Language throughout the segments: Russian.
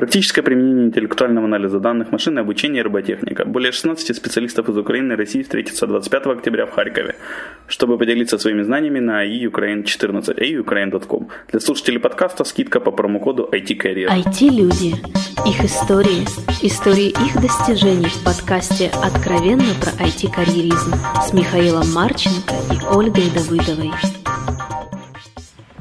Практическое применение интеллектуального анализа данных, обучение и роботехника. Более 16 специалистов из Украины и России встретятся 25 октября в Харькове, чтобы поделиться своими знаниями на iukraine14, iukraine.com. Для слушателей подкаста скидка по промокоду IT-Career. IT-люди. Их истории. Истории их достижений в подкасте «Откровенно про IT-карьеризм» с Михаилом Марченко и Ольгой Давыдовой.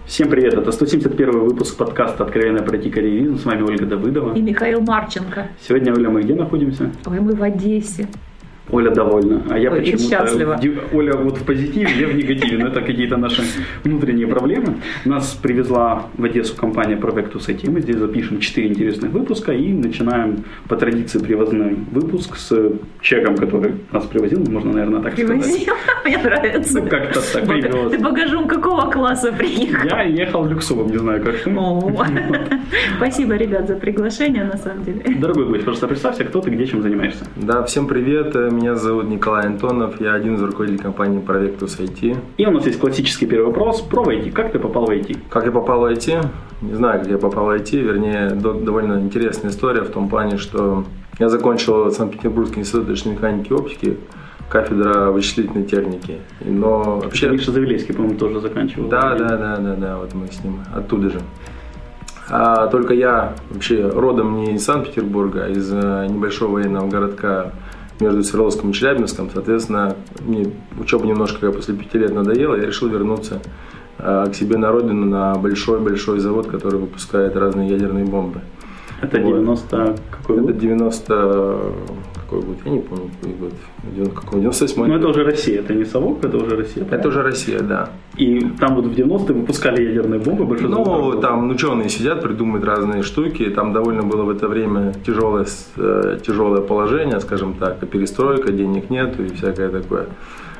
Всем привет, это 171 выпуск подкаста «Откровенно пройти карьеризм». С вами Ольга Давыдова. И Михаил Марченко. Сегодня, Оля, мы где находимся? Ой, мы в Одессе. Оля довольна, а я почему-то... Оля вот в позитиве, я в негативе, но это какие-то наши внутренние проблемы. Нас привезла в Одессу компания Provectus IT, мы здесь запишем 4 интересных выпуска и начинаем по традиции привозной выпуск с человеком, который нас привозил, можно, наверное, так сказать. Привозил. Мне нравится. Ну, как-то так Бага- привез. Ты багажом какого класса приехал? Я ехал люксовым, не знаю, как ты. О, Спасибо, ребят, за приглашение, на самом деле. Дорогой гость, просто представься, кто ты, где, чем занимаешься. Да, всем привет, э, меня зовут Николай Антонов, я один из руководителей компании Provectus IT. И у нас есть классический первый вопрос про IT. Как ты попал в IT? Как я попал в IT? Не знаю, как я попал в IT, вернее, до- довольно интересная история в том плане, что я закончил Санкт-Петербургский институт точной механики и оптики, кафедра вычислительной техники. Но вообще... Миша Завелевский, по-моему, тоже заканчивал. Да, да, да, да, да, вот мы с ним оттуда же. А только я вообще родом не из Санкт-Петербурга, а из э, небольшого военного городка между Свердловском и Челябинском. Соответственно, мне учеба немножко после пяти лет надоела, я решил вернуться э, к себе на родину на большой-большой завод, который выпускает разные ядерные бомбы. Это Вот. 90 какой Это год? 90... Какой год? Я не помню, какой год. 90, какой? 98 Ну, это уже Россия, это не совок, это уже Россия. Это уже Россия, да. И там вот в 90-е выпускали ядерные бомбы, большой завод Ну, там ученые сидят, придумывают разные штуки. Там довольно было в это время тяжелое, э, тяжелое положение, скажем так, и перестройка, денег нету и всякое такое.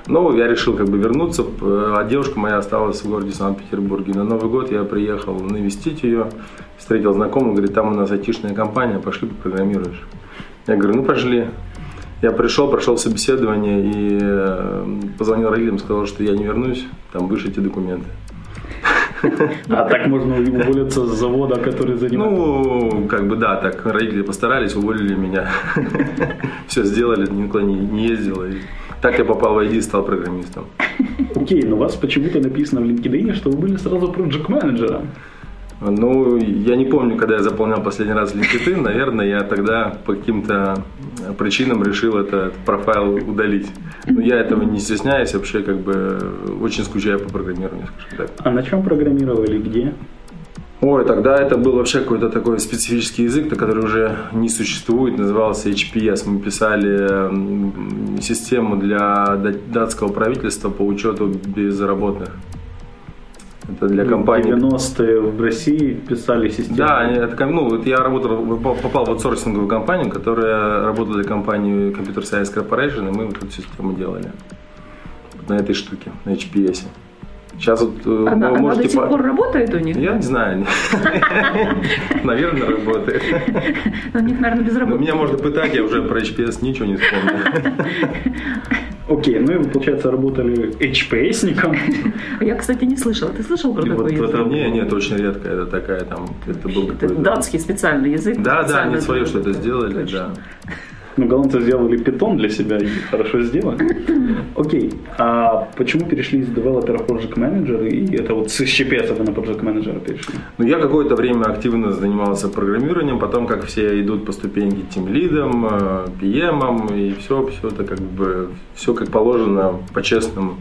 Ну, я решил как бы вернуться, а девушка моя осталась в городе Санкт-Петербурге. На Новый год я приехал навестить ее, встретил знакомого, говорит, там у нас айтишная компания, пошли программируешь. Я говорю, ну пошли. Я пришел, прошел собеседование и э, позвонил родителям, сказал, что я не вернусь, там вышлите документы. А так можно уволиться с завода, который занимает... Ну, как бы да, так родители постарались, уволили меня. Все сделали, никуда не, не ездил. И так я попал в ID и стал программистом. Окей, но у вас почему-то написано в LinkedIn, что вы были сразу проект менеджером Ну, я не помню, когда я заполнял последний раз LinkedIn. Наверное, я тогда по каким-то причинам решил этот профайл удалить. Но я этого не стесняюсь, вообще как бы очень скучаю по программированию, скажем так. А на чем программировали, где? Ой, тогда это был вообще какой-то такой специфический язык, который уже не существует, назывался HPS. Мы писали систему для дат- датского правительства по учету безработных. Это для В компании. 90-е в России писали систему. Да, это, ну, вот я работал, попал- попал в аутсорсинговую компанию, которая работала для компании Computer Science Corporation, и мы вот эту систему делали на этой штуке, на HPS. Сейчас вот э, Она, вы она до сих по- пор работает у них? Я не знаю. Наверное, работает. У них, наверное, Но безработица. меня можно пытать, я уже про HPS ничего не вспомнил. Окей, ну и вы, получается, работали HPS-ником. Я, кстати, не слышала. Ты слышал про такой вот язык? это- Не, нет, очень редко. Это такая там, это был датский специальный язык. Да, да, они свое что-то сделали, да. Ну, голландцы сделали питон для себя и хорошо сделали. Окей, а почему перешли из девелопера в project manager и это вот с вы на project manager перешли? Ну, я какое-то время активно занимался программированием, потом, как все идут по ступеньке тимлидом, э, PM, и все, все это как бы, все как положено, по-честному,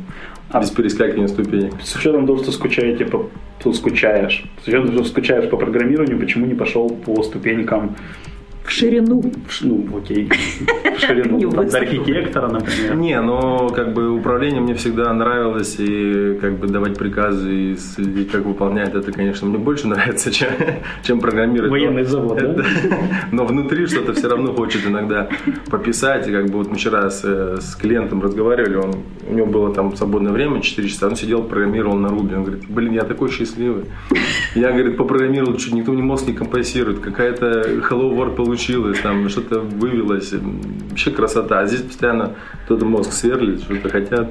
А- без перескакивания ступенек. С учетом того, что скучаете по скучаешь, с учетом того, что скучаешь по программированию, почему не пошел по ступенькам В ширину. в ну, окей, в ширину, высоту. архитектора, например. Не, но как бы управление мне всегда нравилось, и как бы давать приказы и следить, как выполнять, это, конечно, мне больше нравится, чем, чем программировать. Но Военный завод, да? это- Но внутри что-то все равно хочет иногда пописать, и как бы вот мы вчера с, с клиентом разговаривали, он, у него было там свободное время, 4 часа, он сидел, программировал на Руби, он говорит, блин, я такой счастливый. Я, говорит, попрограммировал, чуть никто не мозг не компенсирует, какая-то Hello World получилась, получилось, там что-то вывелось. Вообще красота. А здесь постоянно кто-то мозг сверлит, что-то хотят.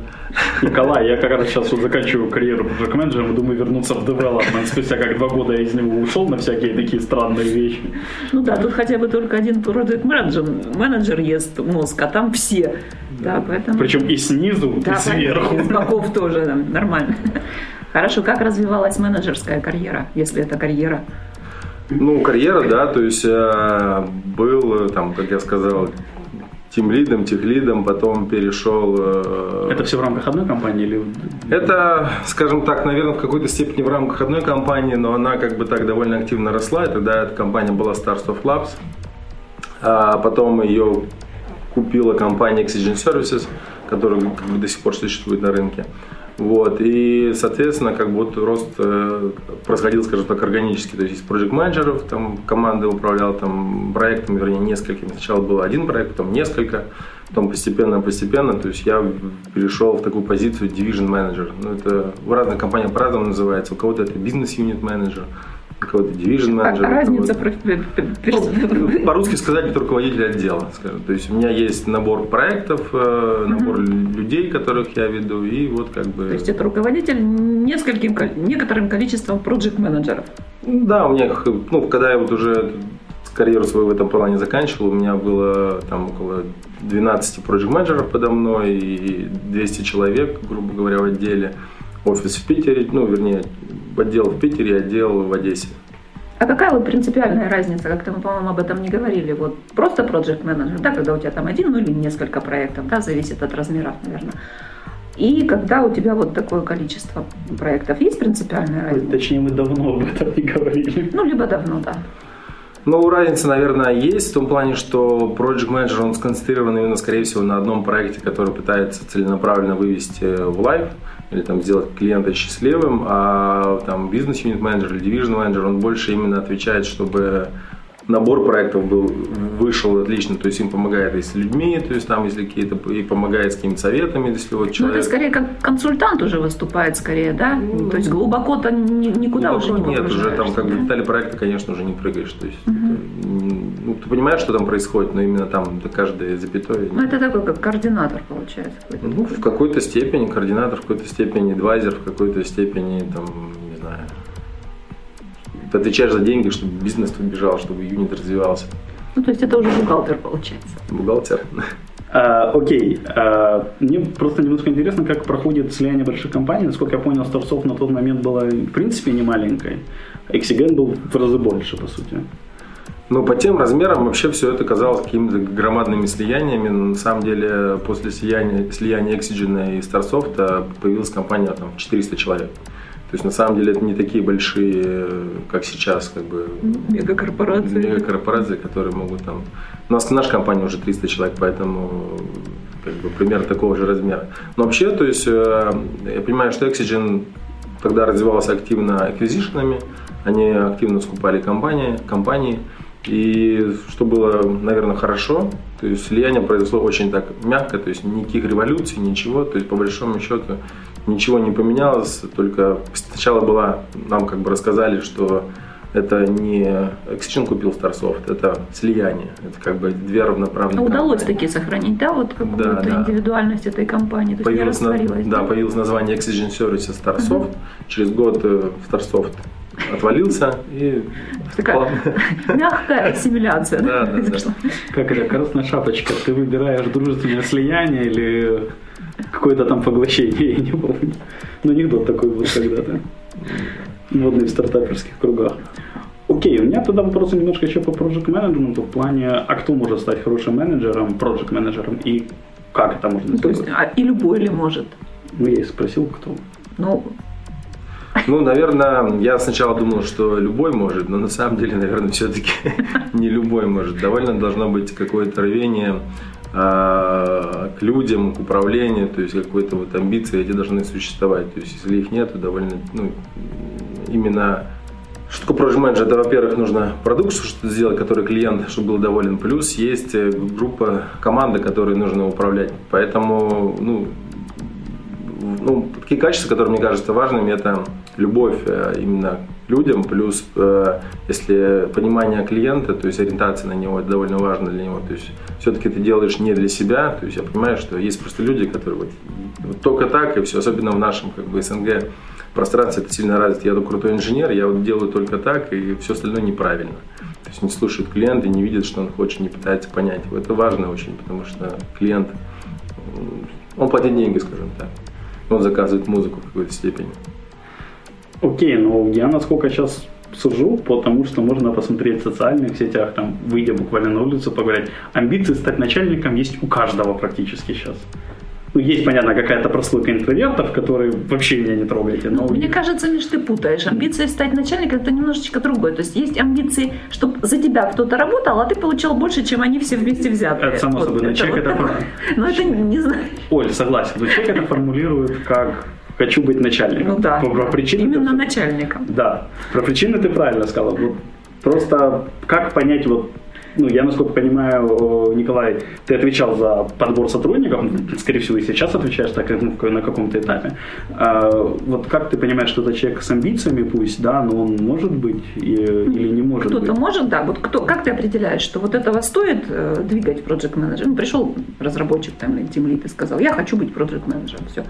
Николай, я как раз сейчас вот заканчиваю карьеру проект менеджером думаю вернуться в development. Спустя как два года я из него ушел на всякие такие странные вещи. Ну да, тут хотя бы только один проект менеджер, менеджер ест мозг, а там все. Да, поэтому... Причем и снизу, Да, и сверху. и с боков тоже да, нормально. Хорошо, как развивалась менеджерская карьера, если это карьера? Ну, карьера, да, то есть э, был, э, там, как я сказал, тим лидом, техлидом, потом перешел... э, Это все в рамках одной компании или... Это, скажем так, наверное, в какой-то степени в рамках одной компании, но она как бы так довольно активно росла. И тогда эта компания была Stars of Labs. А потом ее купила компания Oxygen Services, которая как бы до сих пор существует на рынке. Вот, и, соответственно, как бы вот рост э, происходил, скажем так, органически. То есть из проект менеджеров там команда управляла там проектом, вернее, несколькими. Сначала был один проект, потом несколько, потом постепенно-постепенно. То есть я перешел в такую позицию division менеджер. Ну, это в разных компаниях по-разному называется. У кого-то это бизнес-юнит менеджер, у кого-то division А менеджер. у разница про- ну, По-русски сказать, это руководитель отдела, скажем. То есть у меня есть набор проектов, э, набор людей, которых я веду, и вот как бы... То есть это руководитель нескольким, ко- некоторым количеством проект менеджеров. Да, у меня, ну, когда я вот уже карьеру свою в этом плане заканчивал, у меня было там около 12 проект менеджеров подо мной и 200 человек, грубо говоря, в отделе. Офис в Питере, ну, вернее, отдел в Питере, отдел в Одессе. А какая вот принципиальная разница, как-то мы, по-моему, об этом не говорили, вот просто project manager, да, когда у тебя там один, ну или несколько проектов, да, зависит от размеров, наверное. И когда у тебя вот такое количество проектов, есть принципиальная разница? Точнее, мы давно об этом не говорили. Ну, либо давно, да. Ну, разница, наверное, есть в том плане, что Project Manager, он сконцентрирован именно, скорее всего, на одном проекте, который пытается целенаправленно вывести в live или там сделать клиента счастливым, а там бизнес-юнит менеджер или division менеджер, он больше именно отвечает, чтобы набор проектов был, вышел отлично, то есть им помогает и с людьми, то есть там, если какие-то, и помогает с какими-то советами, если вот Ну, человек... это скорее как консультант уже выступает, скорее, да? То есть глубоко-то ни- никуда уже не Глубоко нет, уже там как бы да? детали проекта, конечно, уже не прыгаешь. То есть, это, ну, ты понимаешь, что там происходит, но именно там до каждой запятой. Ну, это такой, как координатор, получается. какой-то Ну, такой. в какой-то степени координатор, в какой-то степени адвайзер, в какой-то степени, там, ты отвечаешь за деньги, чтобы бизнес тут бежал, чтобы юнит развивался. Ну, то есть это уже бухгалтер, получается. Бухгалтер. А, окей, А, мне просто немножко интересно, как проходит слияние больших компаний. Насколько я понял, Старцов на тот момент была в принципе не маленькой. Exigent был в разы больше, по сути. Ну, по тем размерам вообще все это казалось какими-то громадными слияниями. Но на самом деле после слияния, слияния Oxygen и Starsoft появилась компания там, в 400 человек. То есть на самом деле это не такие большие, как сейчас, как бы Мегакорпорация. мегакорпорации, которые могут там... У нас наша компания уже 300 человек, поэтому как бы примерно такого же размера. Но вообще, то есть э, я понимаю, что Oxygen тогда развивался активно аквизишенами, они активно скупали компании, компании, и что было, наверное, хорошо, то есть слияние произошло очень так мягко, то есть никаких революций, ничего, то есть по большому счету ничего не поменялось, только сначала была, нам как бы рассказали, что это не Oxygen купил Starsoft, это слияние, это как бы две равноправные А удалось компании. таки сохранить, да, вот какую-то Да, да. индивидуальность этой компании, то Появилось, на- растворилась. да, появилось название Oxygen Services Starsoft. Через год э, Starsoft отвалился и Такая мягкая ассимиляция. Да, да, да. Как это, красная шапочка, ты выбираешь дружественное слияние или какое-то там поглощение, я не помню. Ну, анекдот такой был когда-то. Модный в стартаперских кругах. Окей, у меня тогда вопросы немножко еще по project менеджменту в плане, а кто может стать хорошим менеджером, project менеджером и как это можно Ну, То есть, сделать? а и любой ли может? Ну, я и спросил, кто. Ну, Ну, наверное, я сначала думал, что любой может, но на самом деле, наверное, все-таки не любой может. Довольно должно быть какое-то рвение к людям, к управлению, то есть какой-то вот амбиции, эти должны существовать. То есть если их нет, то довольно, ну, именно что такое Project Manager? Это, во-первых, нужно продукт что-то сделать, который клиент, чтобы был доволен. Плюс есть э, группа, команда, которой нужно управлять. Поэтому, ну, ну, такие качества, которые мне кажутся важными, это любовь э, именно людям, плюс э, если понимание клиента, то есть ориентация на него, это довольно важно для него. То есть все-таки ты делаешь не для себя, то есть я понимаю, что есть просто люди, которые вот, вот только так и все, особенно в нашем как бы СНГ пространстве это сильно развито. Я тут крутой инженер, я вот делаю только так, и все остальное неправильно. То есть не слушают клиента, не видят, что он хочет, не пытается понять. Это важно очень, потому что клиент, он платит деньги, скажем так. Он заказывает музыку в какой-то степени. Окей, но я насколько сейчас сужу, потому что можно посмотреть в социальных сетях, там, выйдя буквально на улицу, поговорить. Амбиции стать начальником есть у каждого практически сейчас. Ну, есть, понятно, какая-то прослойка интровертов, которые вообще меня не трогаете. Но... Ну, мне кажется, Миш, ты путаешь. Амбиции стать начальником – это немножечко другое. То есть есть амбиции, чтобы за тебя кто-то работал, а ты получал больше, чем они все вместе взятые. Это само вот, собой. Но человек вот это... Ну, это не знаю. Оль, согласен. Но человек это формулирует как хочу быть начальником. Ну да, про, причины именно ты, начальником. Да, про причины ты правильно сказала. Вот просто как понять вот ну, я, насколько понимаю, Николай, ты отвечал за подбор сотрудников, скорее всего, и сейчас отвечаешь так, ну, на каком-то этапе. А, вот как ты понимаешь, что это человек с амбициями, пусть, да, но он может быть и, или не может Кто-то быть? может, да. Вот кто, как ты определяешь, что вот этого стоит э, двигать project менеджер? Ну, пришел разработчик там, Team Lead и сказал, я хочу быть project менеджером, все.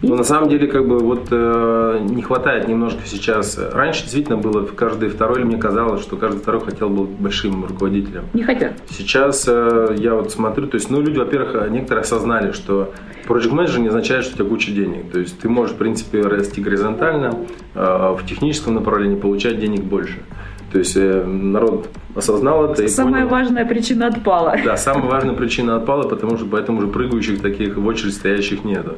Ну, на самом деле, как бы вот э, не хватает немножко сейчас. Раньше действительно было каждый второй, или мне казалось, что каждый второй хотел быть большим руководителем. Не хотят. Сейчас э, я вот смотрю, то есть, ну, люди, во-первых, некоторые осознали, что project менеджер не означает, что у тебя куча денег. То есть ты можешь, в принципе, расти горизонтально, э, в техническом направлении получать денег больше. То есть э, народ осознал это и Самая понял. важная причина отпала. Да, самая важная причина отпала, потому что поэтому уже прыгающих таких в очередь стоящих нету.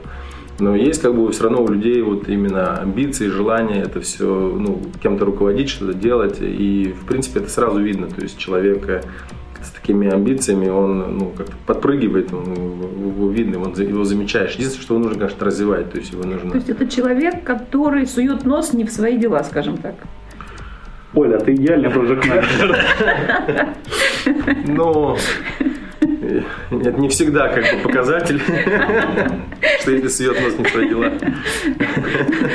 Но есть как бы все равно у людей вот именно амбиции, желание это все, ну, кем-то руководить, что-то делать. И, в принципе, это сразу видно. То есть человека с такими амбициями, он ну, как-то подпрыгивает, он, его видно, он, его замечаешь. Единственное, что его нужно, конечно, развивать. То есть его нужно... То есть это человек, который сует нос не в свои дела, скажем так. Оля, ты идеальный прожект менеджер. Ну, это не всегда как бы показатель, что если сует нос не в свои дела.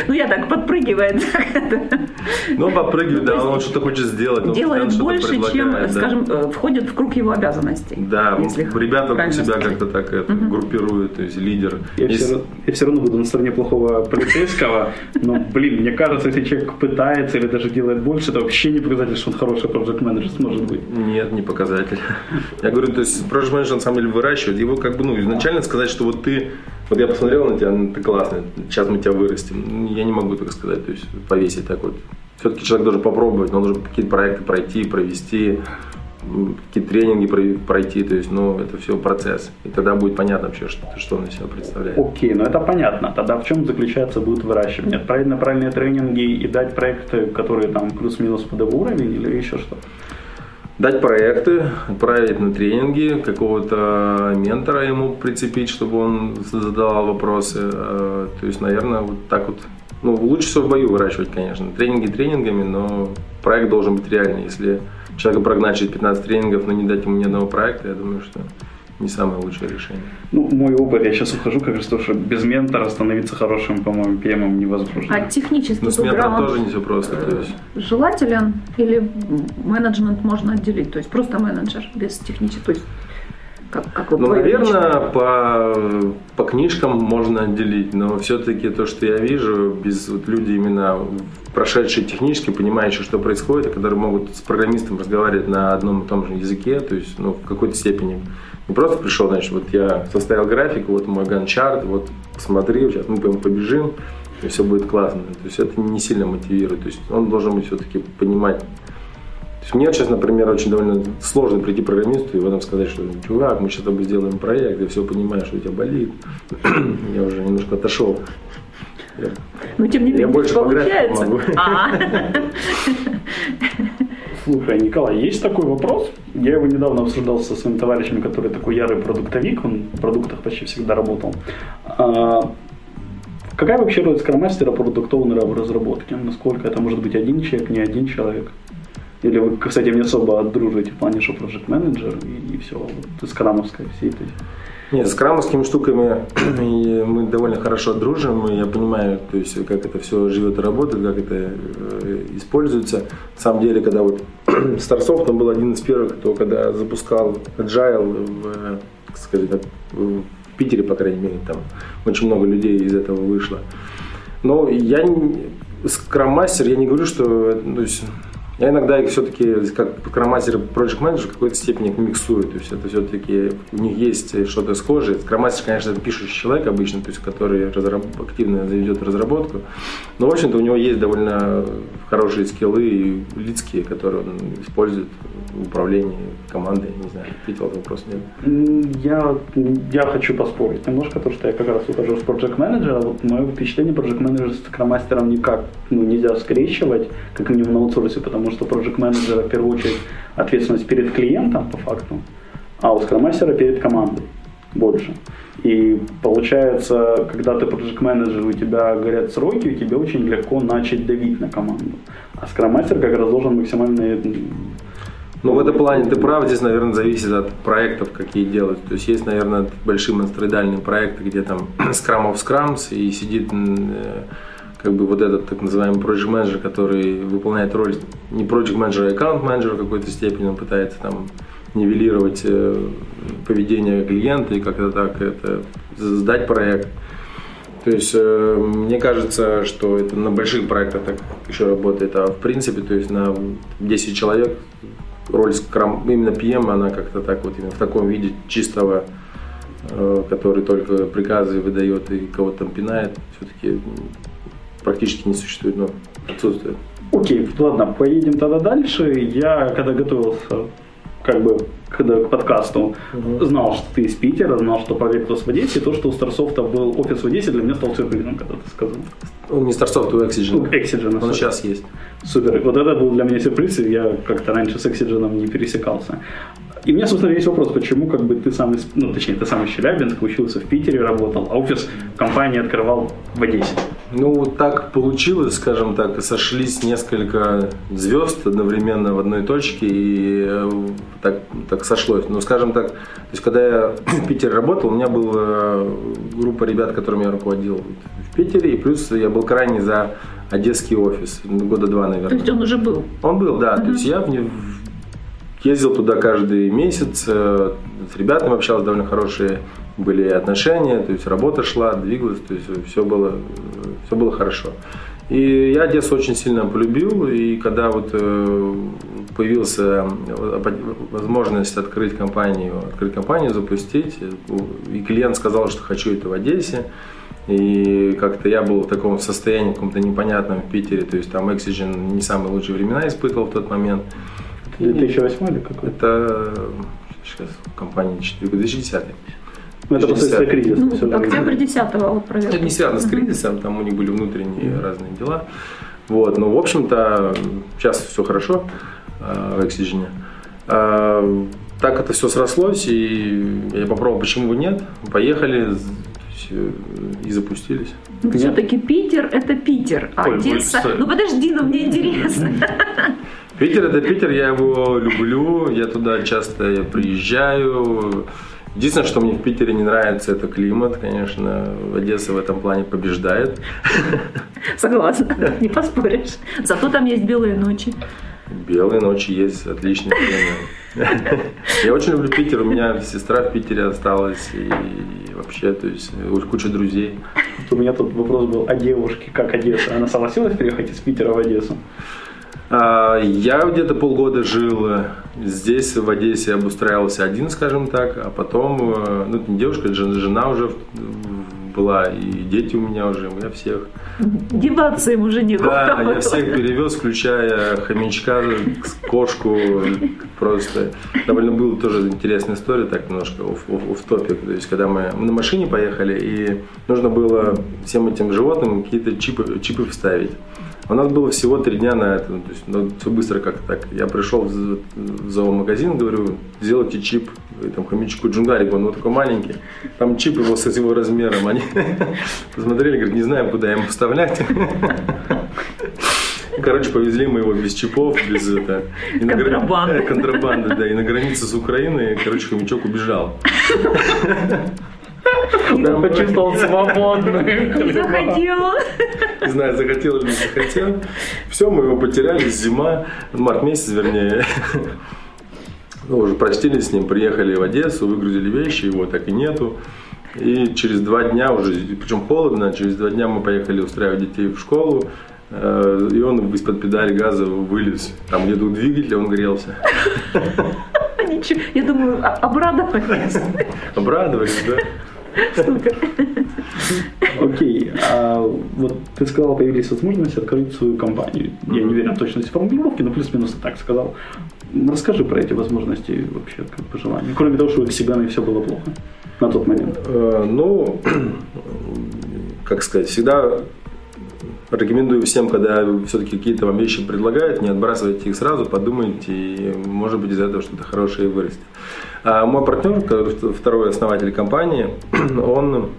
Ну, я так подпрыгивает. Ну, подпрыгивает, да, он что-то хочет сделать. Делает больше, чем, скажем, э, входит в круг его обязанностей. Да, ребята себя как-то так группируют, то есть лидер. Я все равно буду на стороне плохого полицейского, но, блин, мне кажется, если человек пытается или даже делает больше, это вообще не показатель, что он хороший проект менеджер сможет быть. Нет, не показатель. Я говорю, то есть проект менеджер на самом деле выращивает. Его как бы, ну, изначально сказать, что вот ты, вот я посмотрел на тебя, ну, ты классный, сейчас мы тебя вырастим. Я не могу так сказать, то есть повесить так вот. Все-таки человек должен попробовать, он должен какие-то проекты пройти, провести, какие-то тренинги пройти, то есть, ну, это все процесс. И тогда будет понятно вообще, что, что он из себя представляет. Окей, okay, ну это понятно. Тогда в чем заключается будет выращивание? Отправить на правильные тренинги и дать проекты, которые там плюс-минус под его уровень или еще что? Дать проекты, отправить на тренинги, какого-то ментора ему прицепить, чтобы он задавал вопросы. Э, то есть, наверное, вот так вот ну, лучше всего в бою выращивать, конечно. Тренинги тренингами, но проект должен быть реальный. Если человека прогнать через 15 тренингов, но не дать ему ни одного проекта, я думаю, что не самое лучшее решение. Ну, мой опыт, я сейчас ухожу, как раз то, что без ментора становиться хорошим, по-моему, PM невозможно. А технически Ну, с ментором тоже не все просто. То есть. Желателен или менеджмент можно отделить? То есть просто менеджер без технического, то есть как, как ну, наверное, по, по книжкам можно отделить, но все-таки то, что я вижу, без вот люди именно прошедшие технически, понимающие, что происходит, которые могут с программистом разговаривать на одном и том же языке, то есть ну, в какой-то степени. Не просто пришел, значит, вот я составил график, вот мой ганчарт, вот посмотри, сейчас мы побежим, и все будет классно. То есть это не сильно мотивирует. То есть он должен быть все-таки понимать есть мне сейчас, например, очень довольно сложно прийти к программисту и в этом сказать, что чувак, мы сейчас с тобой сделаем проект, я все понимаю, что у тебя болит. я уже немножко отошел. Я, Но тем не менее, я больше получается. могу. А. Слушай, Николай, есть такой вопрос. Я его недавно обсуждал со своим товарищем, который такой ярый продуктовик, он в продуктах почти всегда работал. А, какая вообще роль скромастера, продукт-оунера в разработке? Насколько это может быть один человек, не один человек? Или вы, кстати, не особо дружите в плане, что project менеджер и, и все, вот, с крановской всей этой Нет, с крамовскими штуками мы довольно хорошо дружим, и я понимаю, то есть, как это все живет и работает, как это э, используется. На самом деле, когда вот Starsoft, он был один из первых, кто когда запускал Agile в, скажем так, в Питере, по крайней мере, там очень много людей из этого вышло. Но я скрам-мастер, я не говорю, что то есть, я иногда их все-таки, как и project менеджер в какой-то степени их миксую. То есть это все-таки у них есть что-то схожее. Скромастер, конечно, это пишущий человек обычно, то есть который разраб, активно заведет разработку. Но, в общем-то, у него есть довольно хорошие скиллы и людские, которые он использует в управлении командой. Не знаю, ответил этот вопрос, нет? Я, я хочу поспорить немножко, то, что я как раз ухожу с project менеджера. Вот мое впечатление project менеджера с скромастером никак ну, нельзя скрещивать, как минимум на аутсорсе, потому потому что Project Manager в первую очередь ответственность перед клиентом по факту, а у Master перед командой больше. И получается, когда ты Project Manager, у тебя горят сроки, у тебя очень легко начать давить на команду. А Master как раз должен максимально ну, в этом плане ты прав, здесь, наверное, зависит от проектов, какие делать. То есть есть, наверное, большие монстроидальные проекты, где там of Scrums, и сидит э, как бы вот этот так называемый project manager, который выполняет роль не project manager, а аккаунт менеджера в какой-то степени, он пытается там нивелировать э, поведение клиента и как-то так это сдать проект. То есть э, мне кажется, что это на больших проектах так еще работает, а в принципе, то есть на 10 человек роль скрам, именно PM, она как-то так вот именно в таком виде чистого, э, который только приказы выдает и кого-то там пинает, все-таки практически не существует, но отсутствует. Окей, ладно, поедем тогда дальше. Я, когда готовился как бы когда к подкасту, угу. знал, что ты из Питера, знал, что проект в Одессе, и то, что у Старсофта был офис в Одессе, для меня стал сюрпризом, когда ты сказал. Он не StarSoft, у Exigent. У Exigent. Он сейчас есть. Супер. Вот это был для меня сюрприз, и я как-то раньше с Exigent не пересекался. И у меня, собственно, есть вопрос, почему как бы ты сам из, ну, точнее, ты сам из Челябинска, учился в Питере, работал, а офис компании открывал в Одессе? Ну, так получилось, скажем так, сошлись несколько звезд одновременно в одной точке, и э, так, так сошлось. Ну, скажем так, то есть, когда я в Питере работал, у меня была группа ребят, которыми я руководил в Питере, и плюс я был крайне за одесский офис, года два, наверное. То есть он уже был? Он был, да. Uh-huh. То есть я в, Ездил туда каждый месяц, э, с ребятами общался, довольно хорошие были отношения, то есть работа шла, двигалась, то есть все было, все было хорошо. И я Одессу очень сильно полюбил, и когда вот э, появилась возможность открыть компанию, открыть компанию, запустить, и клиент сказал, что хочу это в Одессе, и как-то я был в таком состоянии каком-то непонятном в Питере, то есть там Oxygen не самые лучшие времена испытывал в тот момент. 2008 или какой? Это сейчас компания 4, 2010. Ну, это после кризиса. Ну, октябрь 10 вот проверка. Это не связано с кризисом, там у них были внутренние разные дела. Вот, но в общем-то сейчас все хорошо э, в Oxygen. Э, так это все срослось, и я попробовал, почему бы нет. Поехали и запустились. Ну, все-таки Питер это Питер, а Ой, Одесса... Ну подожди, ну мне интересно. Питер это Питер, я его люблю, я туда часто приезжаю. Единственное, что мне в Питере не нравится, это климат, конечно. Одесса в этом плане побеждает. Согласна, не поспоришь. Зато там есть белые ночи. Белые ночи есть, отличные время. Я очень люблю Питер, у меня сестра в Питере осталась, и вообще, то есть, куча друзей. У меня тут вопрос был о девушке, как Одесса. Она согласилась приехать из Питера в Одессу? А, я где-то полгода жил здесь, в Одессе, обустраивался один, скажем так, а потом, э, ну, не девушка, жена уже была, и дети у меня уже, я всех. Деваться им уже некуда. Да, я всех перевез, включая хомячка, кошку, просто. Довольно была тоже интересная история, так немножко в топик. То есть, когда мы, мы на машине поехали, и нужно было всем этим животным какие-то чипы, чипы вставить. У нас было всего три дня на это, то есть ну, все быстро как-то так. Я пришел в, в зоомагазин, говорю, сделайте чип и, там хомячку джунгарик, он вот такой маленький. Там чип его с его размером. Они посмотрели, говорят, не знаем, куда ему вставлять. короче, повезли мы его без чипов, без это... э, Контрабанды, да. И на границе с Украиной, короче, хомячок убежал. Я почувствовал свободным. Не захотела. Не знаю, захотел или не захотел. Все, мы его потеряли, зима, март месяц, вернее. Ну, уже простились с ним, приехали в Одессу, выгрузили вещи, его так и нету. И через два дня уже, причем холодно, через два дня мы поехали устраивать детей в школу. э, И он из-под педали газа вылез. Там где-то у двигателя он грелся. Ничего. Я думаю, а- обрадовались. Обрадовались, да? Окей, а вот ты сказал, появились возможности открыть свою компанию. Я не уверен в точности формулировки, но плюс-минус так сказал. Расскажи про эти возможности вообще, как по желанию. Кроме того, что у Эксигана все было плохо на тот момент. Э, Ну, как сказать, всегда рекомендую всем, когда все-таки какие-то вам вещи предлагают, не отбрасывайте их сразу, подумайте, и может быть из этого что-то хорошее вырастет. А мой партнер, второй основатель компании, он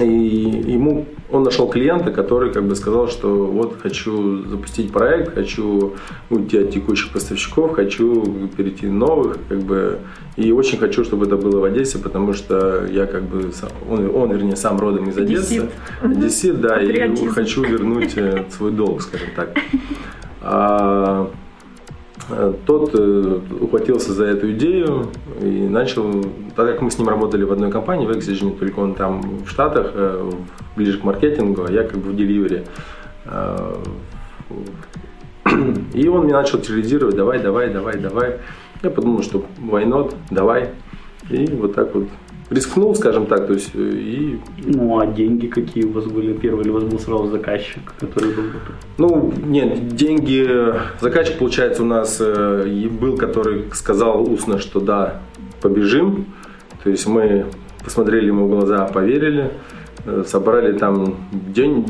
и ему он нашел клиента, который как бы сказал, что вот хочу запустить проект, хочу уйти от текущих поставщиков, хочу перейти на новых, как бы, и очень хочу, чтобы это было в Одессе, потому что я как бы сам- он, он вернее сам родом из Одессы, Одессит. Да, и Патриотизм. хочу вернуть э, свой долг, скажем так. Э, тот э, ухватился за эту идею и начал, так как мы с ним работали в одной компании, в Exigent, только он там в Штатах, э, ближе к маркетингу, а я как бы в деливере. И он мне начал терроризировать, давай, давай, давай, давай. Я подумал, что why not, давай. И вот так вот рискнул, скажем так, то есть э, и Ну, а деньги какие у вас были? Первый или у вас был сразу заказчик, который был готов? Ну, нет, деньги, заказчик, получается, у нас э, был, который сказал устно, что да, побежим. То есть мы посмотрели ему в глаза, поверили, э, собрали там день,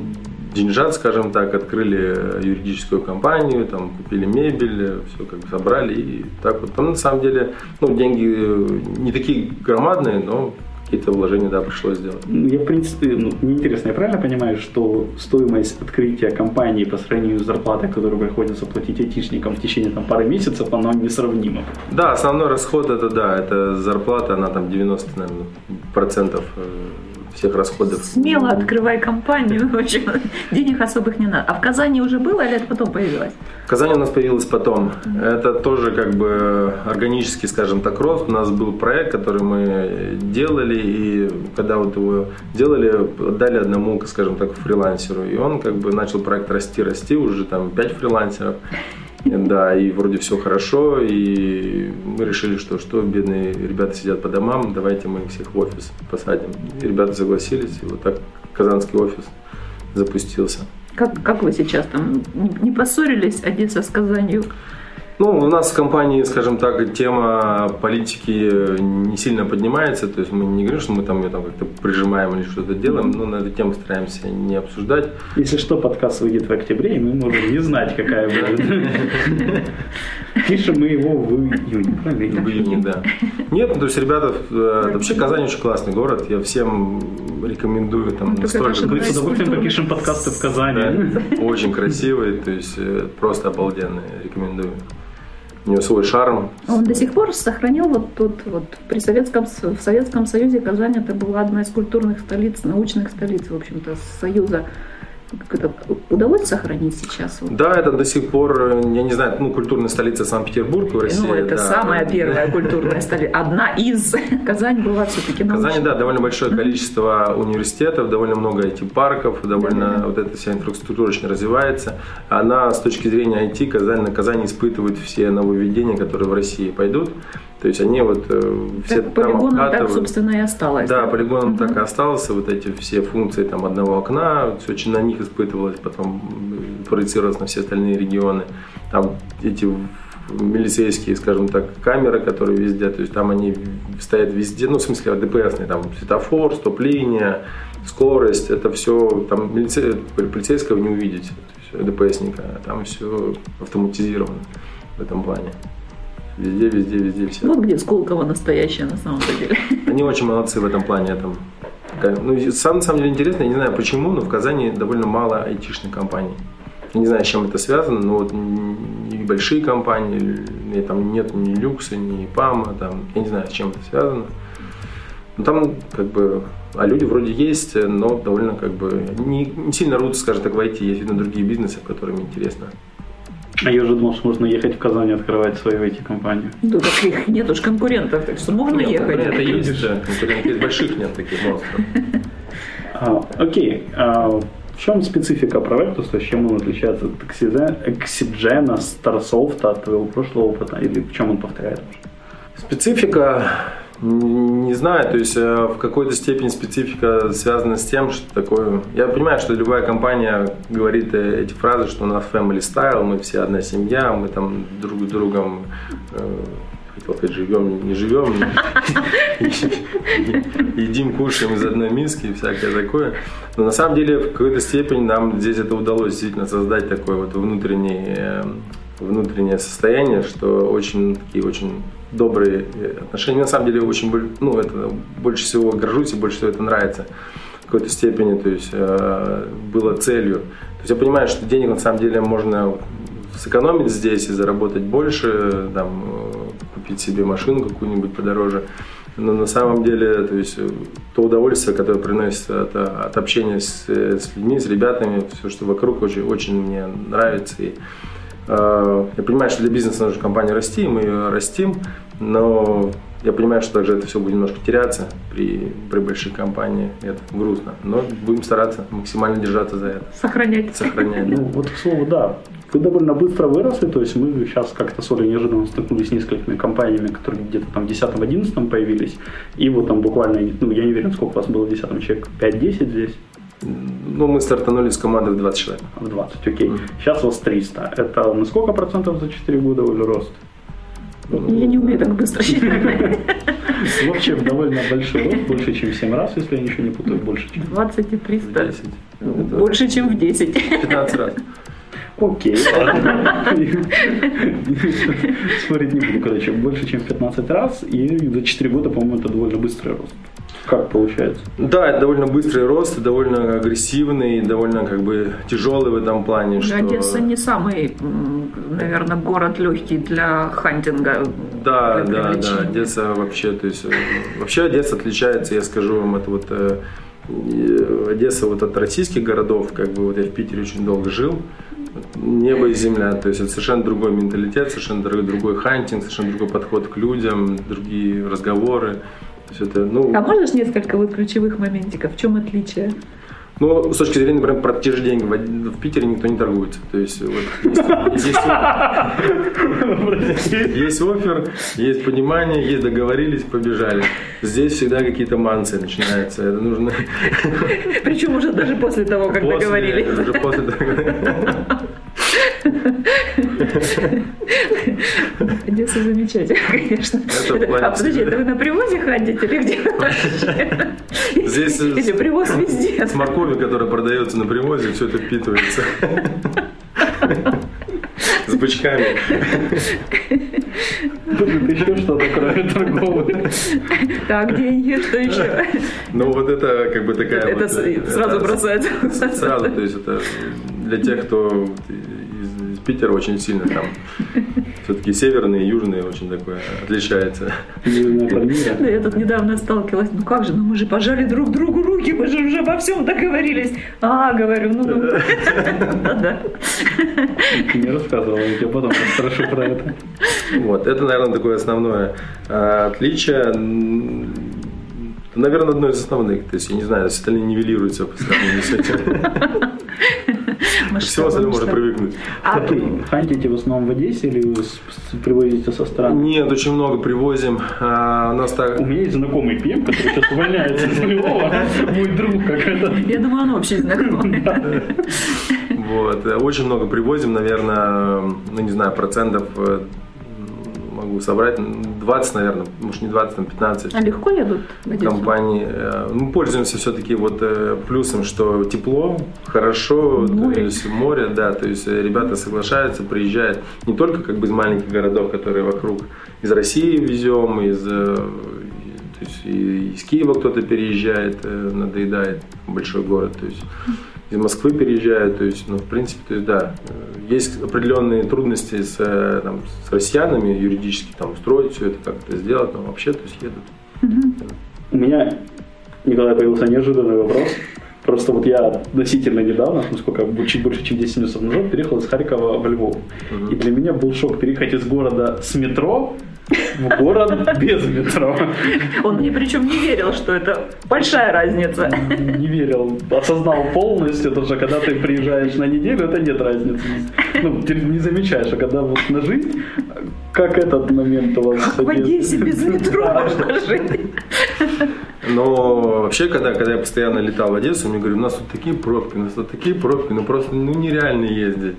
деньжат, скажем так, открыли юридическую компанию, там купили мебель, все как бы собрали и так вот. Там на самом деле, ну, деньги э, не такие громадные, но какие-то вложения, да, пришлось сделать. Ну, Я, в принципе, ну, мне интересно, я правильно понимаю, что стоимость открытия компании по сравнению с зарплатой, которую приходится платить айтишникам в течение там, пары месяцев, она несравнима? Да, основной расход это да, это зарплата, она там 90, наверное, процентов э, всех расходов. Смело открывай компанию. В общем, денег особых не надо. А в Казани уже было или это потом появилось? В Казани у нас появилась потом. Это тоже как бы органический, скажем так, рост. У нас был проект, который мы делали, и когда вот его делали, отдали одному, скажем так, фрилансеру. И он как бы начал проект расти, расти, уже там 5 фрилансеров. Да, и вроде все хорошо, и мы решили, что что бедные ребята сидят по домам, давайте мы их всех в офис посадим. И ребята согласились, и вот так казанский офис запустился. Как, как вы сейчас там не, поссорились Одесса с Казанью? Ну, у нас в компании, скажем так, тема политики не сильно поднимается, то есть мы не говорим, что мы там ее там как-то прижимаем или что-то делаем, но на эту тему стараемся не обсуждать. Если что, подкаст выйдет в октябре, и мы можем не знать, какая будет. Пишем мы его в июне, правильно? В июне, да. Нет, ну, то есть ребята, э, вообще Казань очень классный город, я всем рекомендую там Ну, же Мы настолько... с удовольствием попишем подкасты в Казани. Очень красивый, то есть э, просто обалденный, рекомендую. У него свой шарм. Он до сих пор сохранил вот тут вот при Советском, в Советском Союзе Казань это была одна из культурных столиц, научных столиц, в общем-то, Союза. Это удалось сохранить сейчас? Да, это до сих пор, э, я не знаю, ну, культурная столица Санкт-Петербург в России. ну, это да. самая первая культурная столица. Одна из. Казань была все-таки научной. да, довольно большое количество университетов, довольно много IT-парков, довольно вот эта вся инфраструктура очень развивается. Она с точки зрения IT, Казань, на Казани испытывает все нововведения, которые в России пойдут. То есть они вот э, все Так, там полигоном так, собственно, и осталось. Да, полигоном так и остался, вот эти все функции там одного окна, все очень на них испытывалось, потом проецировалось на все остальные регионы. Там эти милицейские, скажем так, камеры, которые везде, то есть там они стоят везде, ну, в смысле, ДПСные, там светофор, стоп-линия, скорость, это все, там милице- полицейского не увидите, то есть ДПСника, а там все автоматизировано в этом плане. Везде, везде, везде все. Вот где Сколково настоящее на самом деле. Они очень молодцы в этом плане. Там, ну, сам, на самом деле интересно, я не знаю почему, но в Казани довольно мало айтишных компаний. Не знаю, с чем это связано, но вот небольшие компании, и там нет ни люкса, ни пама, там, я не знаю, с чем это связано. Но там как бы, а люди вроде есть, но довольно как бы не, не сильно рвутся, скажем так, войти. Есть, видно, другие бизнесы, в которыми интересно. А я уже думал, что можно ехать в Казань и открывать свою IT-компанию. Да таких нет уж конкурентов, так что можно Нет, ехать. Это есть же, конкурентов больших нет таких монстров. А, окей. А в чем специфика проекта, то есть чем он отличается от Oxygen, Starsoft, от твоего прошлого опыта, или в чем он повторяет? Специфика, не знаю, то есть э, в какой-то степени специфика связана с тем, что такое... Я понимаю, что любая компания говорит э, эти фразы, что у нас family style, мы все одна семья, мы там друг с другом э, хотел сказать, живем, не живем, едим, кушаем из одной миски и всякое такое. Но на самом деле в какой-то степени нам здесь это удалось действительно создать такое вот внутреннее, внутреннее состояние, что очень такие очень добрые э, отношения. На самом деле очень, ну, это больше всего горжусь и больше всего это нравится в какой-то степени, то есть э, было целью. То есть я понимаю, что денег на самом деле можно сэкономить здесь и заработать больше, там, купить себе машину какую-нибудь подороже. Но на самом деле, то есть то удовольствие, которое приносится от, от общения с, с людьми, с ребятами, все, что вокруг, очень, очень мне нравится. И, я понимаю, что для бизнеса нужно компанию расти, и мы ее растим, но я понимаю, что также это все будет немножко теряться при, при больших компаниях. и Это грустно. Но будем стараться максимально держаться за это, Сохранять. сохранять. Ну, вот к слову, да. Вы довольно быстро выросли, то есть мы сейчас как-то с Олей неожиданно столкнулись с несколькими компаниями, которые где-то там в 10-11 появились, и вот там буквально, ну, я не уверен, сколько у вас было в 10 человек, 5-10 здесь? Ну, мы стартанули с командой в 20 человек. В 20, окей. Сейчас у вас 300. Это на сколько процентов за 4 года, Оля, рост? Я не умею так быстро считать. В общем, довольно большой рост, больше, чем в 7 раз, если я ничего не путаю, больше, чем 20 и 300. 10. Больше, чем в 10. 15 раз. Окей, ладно. Спорить не буду, короче, больше, чем в 15 раз, и за 4 года, по-моему, это довольно быстрый рост. Как получается? Да, это довольно быстрый рост, довольно агрессивный, довольно как бы тяжелый в этом плане. Что... Одесса не самый, наверное, город легкий для хантинга. Да, для да, да. Одесса вообще, то есть э, вообще Одесса отличается, я скажу вам, это вот э, э, Одесса вот от российских городов, как бы вот я в Питере очень долго жил, небо и земля, то есть это совершенно другой менталитет, совершенно другой хантинг, совершенно другой подход к людям, другие разговоры. То есть это, ну, А можешь несколько вот ключевых моментиков? В чем отличие? Ну, с точки зрения, например, про те же деньги, в Питере никто не торгуется. То есть, вот, есть, есть, есть офер, есть понимание, есть договорились, побежали. Здесь всегда какие-то мансы начинаются. Это нужно Причем уже даже после того, как после- договорились. Уже после договора. Одесса замечательно, конечно. Это а подожди, это вы на привозе ходите или где вообще? Здесь Или с- привоз везде? с морковью, которая продается на привозе, все это впитывается. С бычками. Будет еще что-то, кроме торговли. Так, деньги, что еще? Ну, вот это как бы такая Это вот, э, сразу это бросается. Сразу, то есть это для тех, кто из Питера очень сильно там все-таки северные и южные очень такое отличается. Ну, я тут недавно сталкивалась. Ну как же, ну мы же пожали друг другу руки, мы же уже обо всем договорились. А, говорю, ну, ну. да-да. Ты не рассказывала, я тебе потом расскажу про это. Вот, это, наверное, такое основное э, отличие. Наверное, одно из основных. То есть, я не знаю, остальные нивелируются по сравнению с этим. Всего остального можно привыкнуть. А Окей, хантите в основном в Одессе или привозите со стран? Нет, очень много привозим. А, У нас так... У меня есть знакомый ПМ, который сейчас увольняется из Львова, мой друг как это. я думаю, оно вообще знакомое. Вот. Очень много привозим, наверное, ну не знаю, процентов э, могу собрать, 20, наверное, может не 20, там 15 А легко едут в Одессу? компаний. Э, Мы пользуемся все-таки вот э, плюсом, что тепло, хорошо, Море. то есть море, да, то есть э, ребята соглашаются, приезжают не только как бы из маленьких городов, которые вокруг, из России везем, из то есть из Киева кто-то переезжает, надоедает большой город, то есть из Москвы переезжают, то есть, ну, в принципе, то есть, да, э, есть определенные трудности с, э, там, с россиянами юридически там устроить все это, как-то сделать, но вообще, то есть, едут. У меня, Николай, появился неожиданный вопрос. Просто вот я относительно недавно, ну сколько, чуть больше, чем 10 месяцев назад, переехал из Харькова в Львов. И для меня был шок переехать из города с метро в город без метро. Он мне причем не верил, что это большая разница. Не верил, осознал полностью, потому что когда ты приезжаешь на неделю, это нет разницы. Ну, ты не замечаешь, а когда вот на жизнь, как этот момент у вас? Как в Одессе без метро можно жить. Но вообще, когда, когда я постоянно летал в Одессу, мне говорят, у нас тут такие пробки, у нас тут такие пробки, ну просто ну, нереально ездить.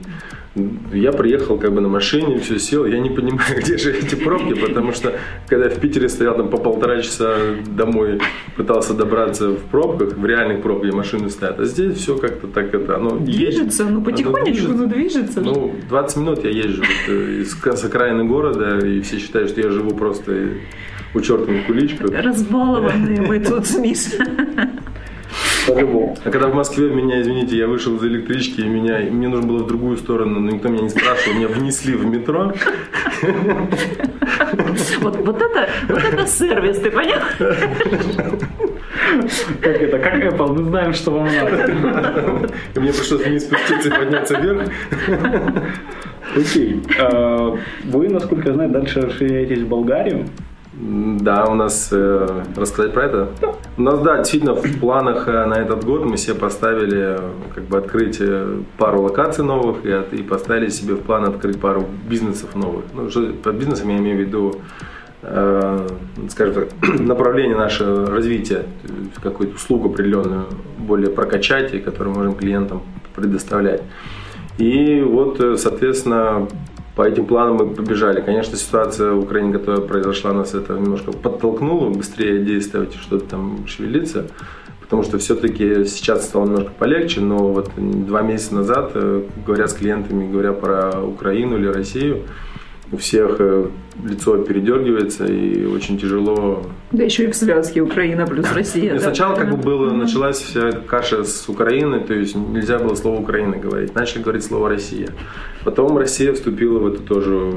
Я приехал как бы на машине, все сел, я не понимаю, где же эти пробки, потому что когда я в Питере стоял там по полтора часа домой, пытался добраться в пробках, в реальных пробках машины стоят, а здесь все как-то так это, оно Движется, ну потихонечку, оно ну движется. Ну, 20 минут я езжу вот, э, из, с окраины города, и все считают, что я живу просто у чертовой куличку. Разбалованные мы тут с Мишей. По-любому. А когда в Москве меня, извините, я вышел из электрички, и меня, и мне нужно было в другую сторону, но никто меня не спрашивал, меня внесли в метро. Вот, вот, это, вот это сервис, ты понял? Как это, как Apple, мы знаем, что вам надо. И мне пришлось вниз спуститься и подняться вверх. Окей. А, Вы, насколько я знаю, дальше расширяетесь в Болгарию. Да, у нас э, рассказать про это. У нас, да, действительно, в планах э, на этот год мы себе поставили как бы открыть э, пару локаций новых и, от- и поставили себе в план открыть пару бизнесов новых. Ну, что, под бизнесом я имею в виду, э, скажем так, направление нашего развития, какую-то услугу определенную более прокачать и которую можем клиентам предоставлять. И вот, э, соответственно, по этим планам мы побежали. Конечно, ситуация в Украине, которая произошла, нас это немножко подтолкнула быстрее действовать что-то там шевелиться. Потому что все-таки сейчас стало немножко полегче, но вот два месяца назад, э, говоря с клиентами, говоря про Украину или Россию, у всех э, лицо передергивается и очень тяжело Да еще и в связке Украина плюс Россия. да. сначала как бы было, началась вся каша с Украины, то есть нельзя было слово Украина говорить, начали говорить слово Россия. Потом Россия вступила в эту тоже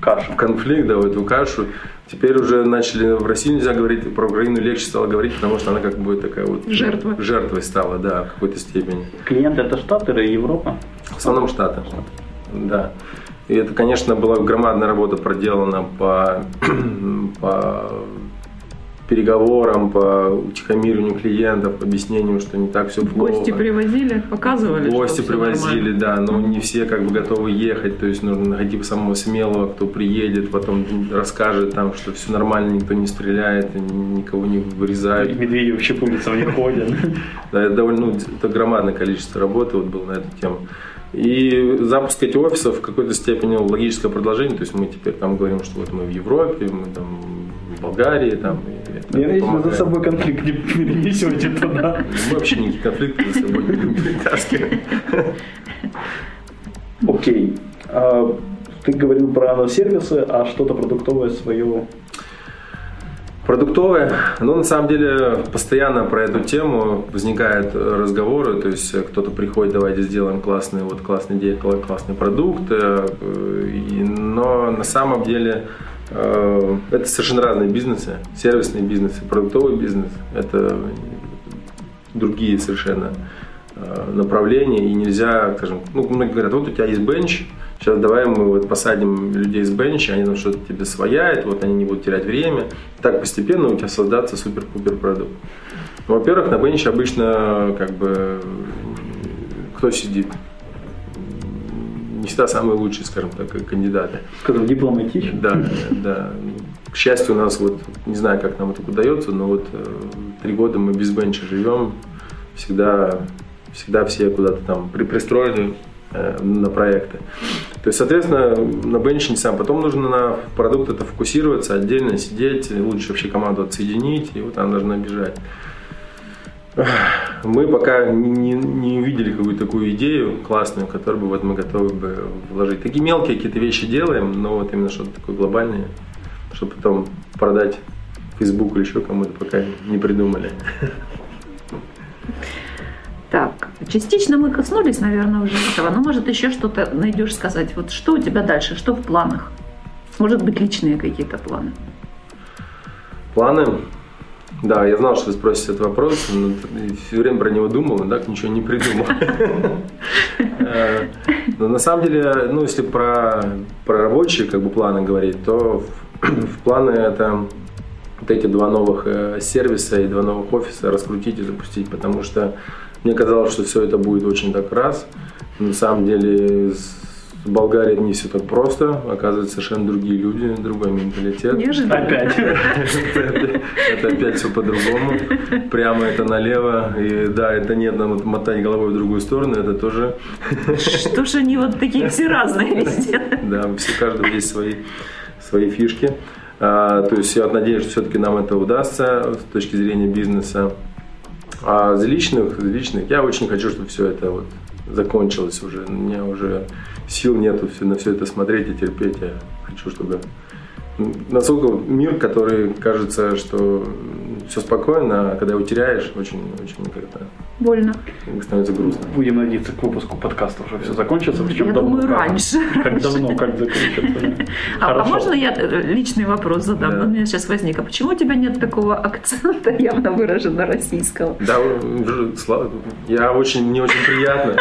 Кашу. конфликт, да, в эту кашу. Теперь уже начали в России нельзя говорить, про Украину легче стало говорить, потому что она как бы такая вот Жертва. жертвой стала, да, в какой-то степени. Клиент это Штаты или Европа? В основном Штаты. Да. И это, конечно, была громадная работа проделана по, по переговорам, по утихомириванию клиентов, объяснению, что не так все плохо. Гости привозили, показывали, Гости привозили, нормально. да, но не все как бы готовы ехать, то есть нужно найти самого смелого, кто приедет, потом расскажет там, что все нормально, никто не стреляет, никого не вырезают. Медведи вообще по улицам не ходят. Да, это довольно, ну, это громадное количество работы вот было на эту тему. И запуск этих офисов в какой-то степени логическое продолжение, то есть мы теперь там говорим, что вот мы в Европе, мы там в Болгарии, там, и это Я надеюсь, вы за собой конфликт не перенесете туда. Мы вообще никакие конфликты за собой не будем перетаскивать. Окей. А, Ты говорил про сервисы, а что-то продуктовое свое Продуктовые, ну на самом деле постоянно про эту тему возникают э, разговоры, то есть э, кто-то приходит, давайте сделаем классный, вот классный идея, кла- классный продукт, э, но на самом деле это совершенно разные бизнесы, сервисные бизнесы, продуктовый бизнес, это другие совершенно э, направления, и нельзя, скажем, ну, многие говорят, вот у тебя есть бенч, сейчас давай мы вот посадим людей с бенча, они там что-то тебе свояют, вот они не будут терять время. Так постепенно у тебя создаться супер-пупер продукт. Ну, во-первых, на бенче обычно как бы кто сидит? Не всегда самые лучшие, скажем так, кандидаты. скажем, дипломатично. Да, да. К счастью, у нас вот, не знаю, как нам это удается, но вот э, три года мы без бенча живем, всегда, всегда все куда-то там при, пристроены э, на проекты. То есть, соответственно, на бенче не сам. Потом нужно на продукт это фокусироваться, отдельно сидеть, лучше вообще команду отсоединить, и вот она должна бежать. Мы пока не, не увидели какую-то такую идею классную, которую бы вот мы готовы бы вложить. Такие мелкие какие-то вещи делаем, но вот именно что-то такое глобальное, чтобы потом продать Facebook или еще кому-то пока не придумали. Так, Частично мы коснулись, наверное, уже этого, но может еще что-то найдешь сказать. Вот что у тебя дальше, что в планах? Может быть, личные какие-то планы? Планы? Да, я знал, что вы спросите этот вопрос, но все время про него думал, но так ничего не придумал. Э, но на самом деле, ну, если про, про рабочие как бы, планы говорить, то в, в планы это вот эти два новых э, сервиса и два новых офиса раскрутить и запустить, потому что мне казалось, что все это будет очень так раз. На самом деле в Болгарии не все так просто. Оказывается, совершенно другие люди, другой менталитет. Неожиданно. Опять. Это опять все по-другому. Прямо это налево. И да, это нет, нам вот мотать головой в другую сторону, это тоже... Что ж они вот такие все разные везде? Да, все, у каждого есть свои, свои фишки. А, то есть я надеюсь, что все-таки нам это удастся с точки зрения бизнеса. А из личных, из личных, я очень хочу, чтобы все это вот закончилось уже. У меня уже сил нету на все это смотреть и терпеть. Я хочу, чтобы насколько мир, который кажется, что все спокойно, а когда его теряешь, очень, очень как-то Больно. становится грустно. Будем надеяться, к выпуску подкаста уже все закончится. Причем Я давно, думаю, как- раньше. Как давно, как закончится. А, а можно я э, личный вопрос задам? Да. У меня сейчас возник. А почему у тебя нет такого акцента явно выраженно российского? Да, слава- я очень, мне очень приятно.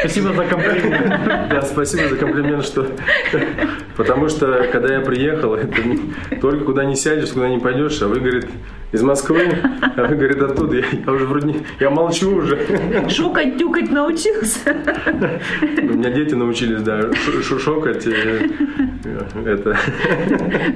Спасибо за комплимент. Да, спасибо за комплимент, что... Потому что, когда я приехал, это не- только куда не сядешь, куда не пойдешь, а вы, говорит, из Москвы, а вы, говорит, оттуда. Я, я уже вроде не- Я молчу уже. Шукать, тюкать научился? У меня дети научились, да, ш- ш- шокать. э, Это...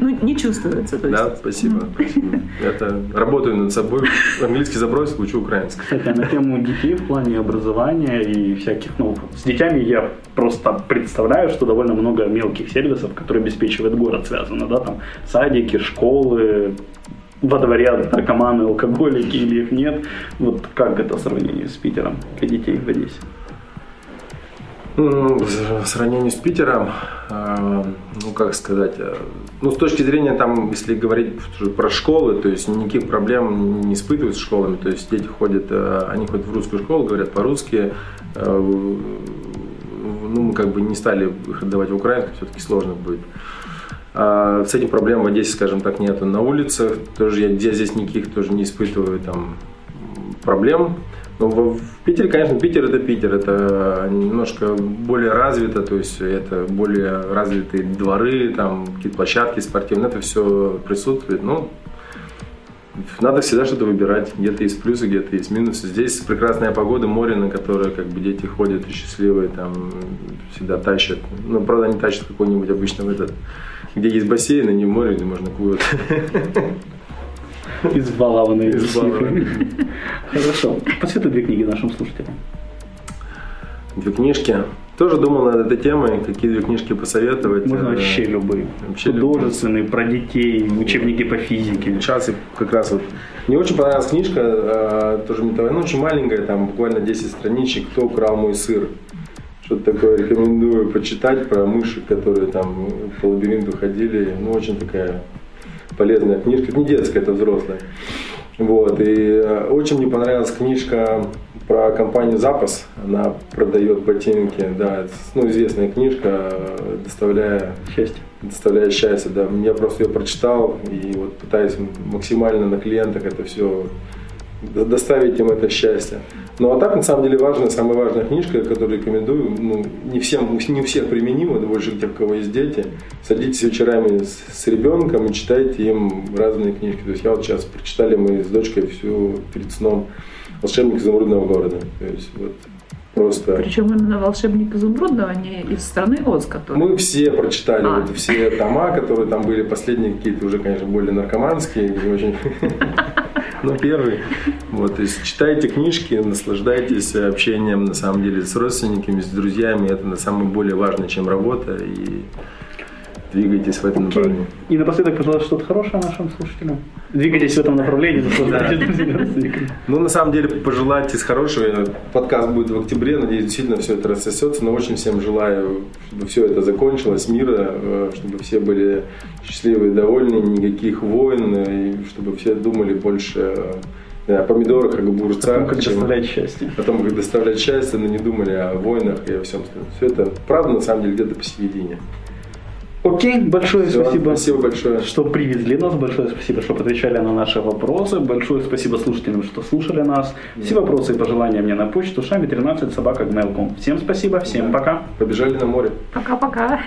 Ну, не чувствуется. То есть. Да, спасибо. спасибо. Это работаю над собой. Английский забросил, учу украинский. Кстати, а на тему детей в плане образования и всяких, ну, с детьми я просто представляю, что довольно много мелких сервисов, которые обеспечивает город, связано, да, там садики, школы, во дворе наркоманы, алкоголики или их нет. Вот как это в сравнении с Питером для детей в Одессе? В сравнении с Питером, э, ну, как сказать, э, ну, с точки зрения, там, если говорить про школы, то есть никаких проблем не испытывают с школами, то есть дети ходят, они ходят в русскую школу, говорят по-русски, ну, мы как бы не стали их отдавать в украинскую, все-таки сложно будет. А С этим проблем в Одессе, скажем так, нету. На улицах тоже я, я здесь никаких тоже не испытываю там проблем. Но в, в Питере, конечно, Питер это Питер, это немножко более развито, то есть это более развитые дворы, там какие-то площадки спортивные, это все присутствует. Ну, надо всегда что-то выбирать. Где-то есть плюсы, где-то есть минусы. Здесь прекрасная погода, море, на которое как бы дети ходят и счастливые, там всегда тащат. Ну, правда, они тащат какой-нибудь обычно в этот, где есть бассейн, а не в море, где можно куда Избалованные. Избалованные. Хорошо. Посоветуй две книги нашим слушателям. Две книжки. Тоже думал над этой темой, какие две книжки посоветовать. Можно Э, вообще любые. вообще Художественные, про детей, учебники по физике. Сейчас как раз вот... Мне очень понравилась книжка, э, тоже металловая, ну, очень маленькая, там буквально 10 страничек «Кто украл мой сыр?». Что-то такое рекомендую почитать про мышек, которые там по лабиринту ходили. Ну, очень такая полезная книжка. Это не детская, это взрослая. Вот. И э, очень мне понравилась книжка про компанию «Запас». Она продает ботинки. Да, это, ну, известная книжка, э, доставляя Счастье. доставляет счастье, да. Я просто ее прочитал и вот пытаюсь максимально на клиентах это все доставить им это счастье. Ну а так, на самом деле, важная, самая важная книжка, которую рекомендую, ну, не всем, не у всех применима, но больше тех, у кого есть дети. Садитесь вечерами с, с ребенком и читайте им разные книжки. То есть я вот сейчас прочитали мы с дочкой всю перед сном «Волшебник изумрудного города». То есть вот просто... Причем именно волшебник изумрудного, не из страны Оз, который. Мы все прочитали А. вот все тома, которые там были, последние какие-то уже, конечно, более наркоманские, очень. Но первый. Вот, то есть читайте книжки, наслаждайтесь общением, на самом деле, с родственниками, с друзьями. Это на самое более важное, чем работа. И двигайтесь в этом направлении. И напоследок пожелать что-то хорошее нашим слушателям. Двигайтесь в этом направлении. Ну, на самом деле, пожелать из хорошего. Подкаст будет в октябре. Надеюсь, действительно все это рассосется. Но очень всем желаю, чтобы все это закончилось, мира, э, чтобы все были счастливы и довольны, никаких войн, э, и чтобы все думали больше о о помидорах, о огурцах. Как доставлять счастье. О том, как доставлять счастье, но не думали о войнах и о всем остальном. Все это правда, на самом деле, где-то посередине. Окей, большое Все, спасибо. Спасибо большое. Что привезли нас, большое спасибо, что отвечали на наши вопросы, большое спасибо слушателям, что слушали нас. Все вопросы и пожелания мне на почту шами 13 собака gmail.com. Всем спасибо, всем пока. Побежали на море. Пока-пока.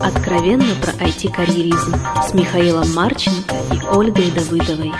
Откровенно про IT-карьеризм с Михаилом Марченко и Ольгой Давыдовой.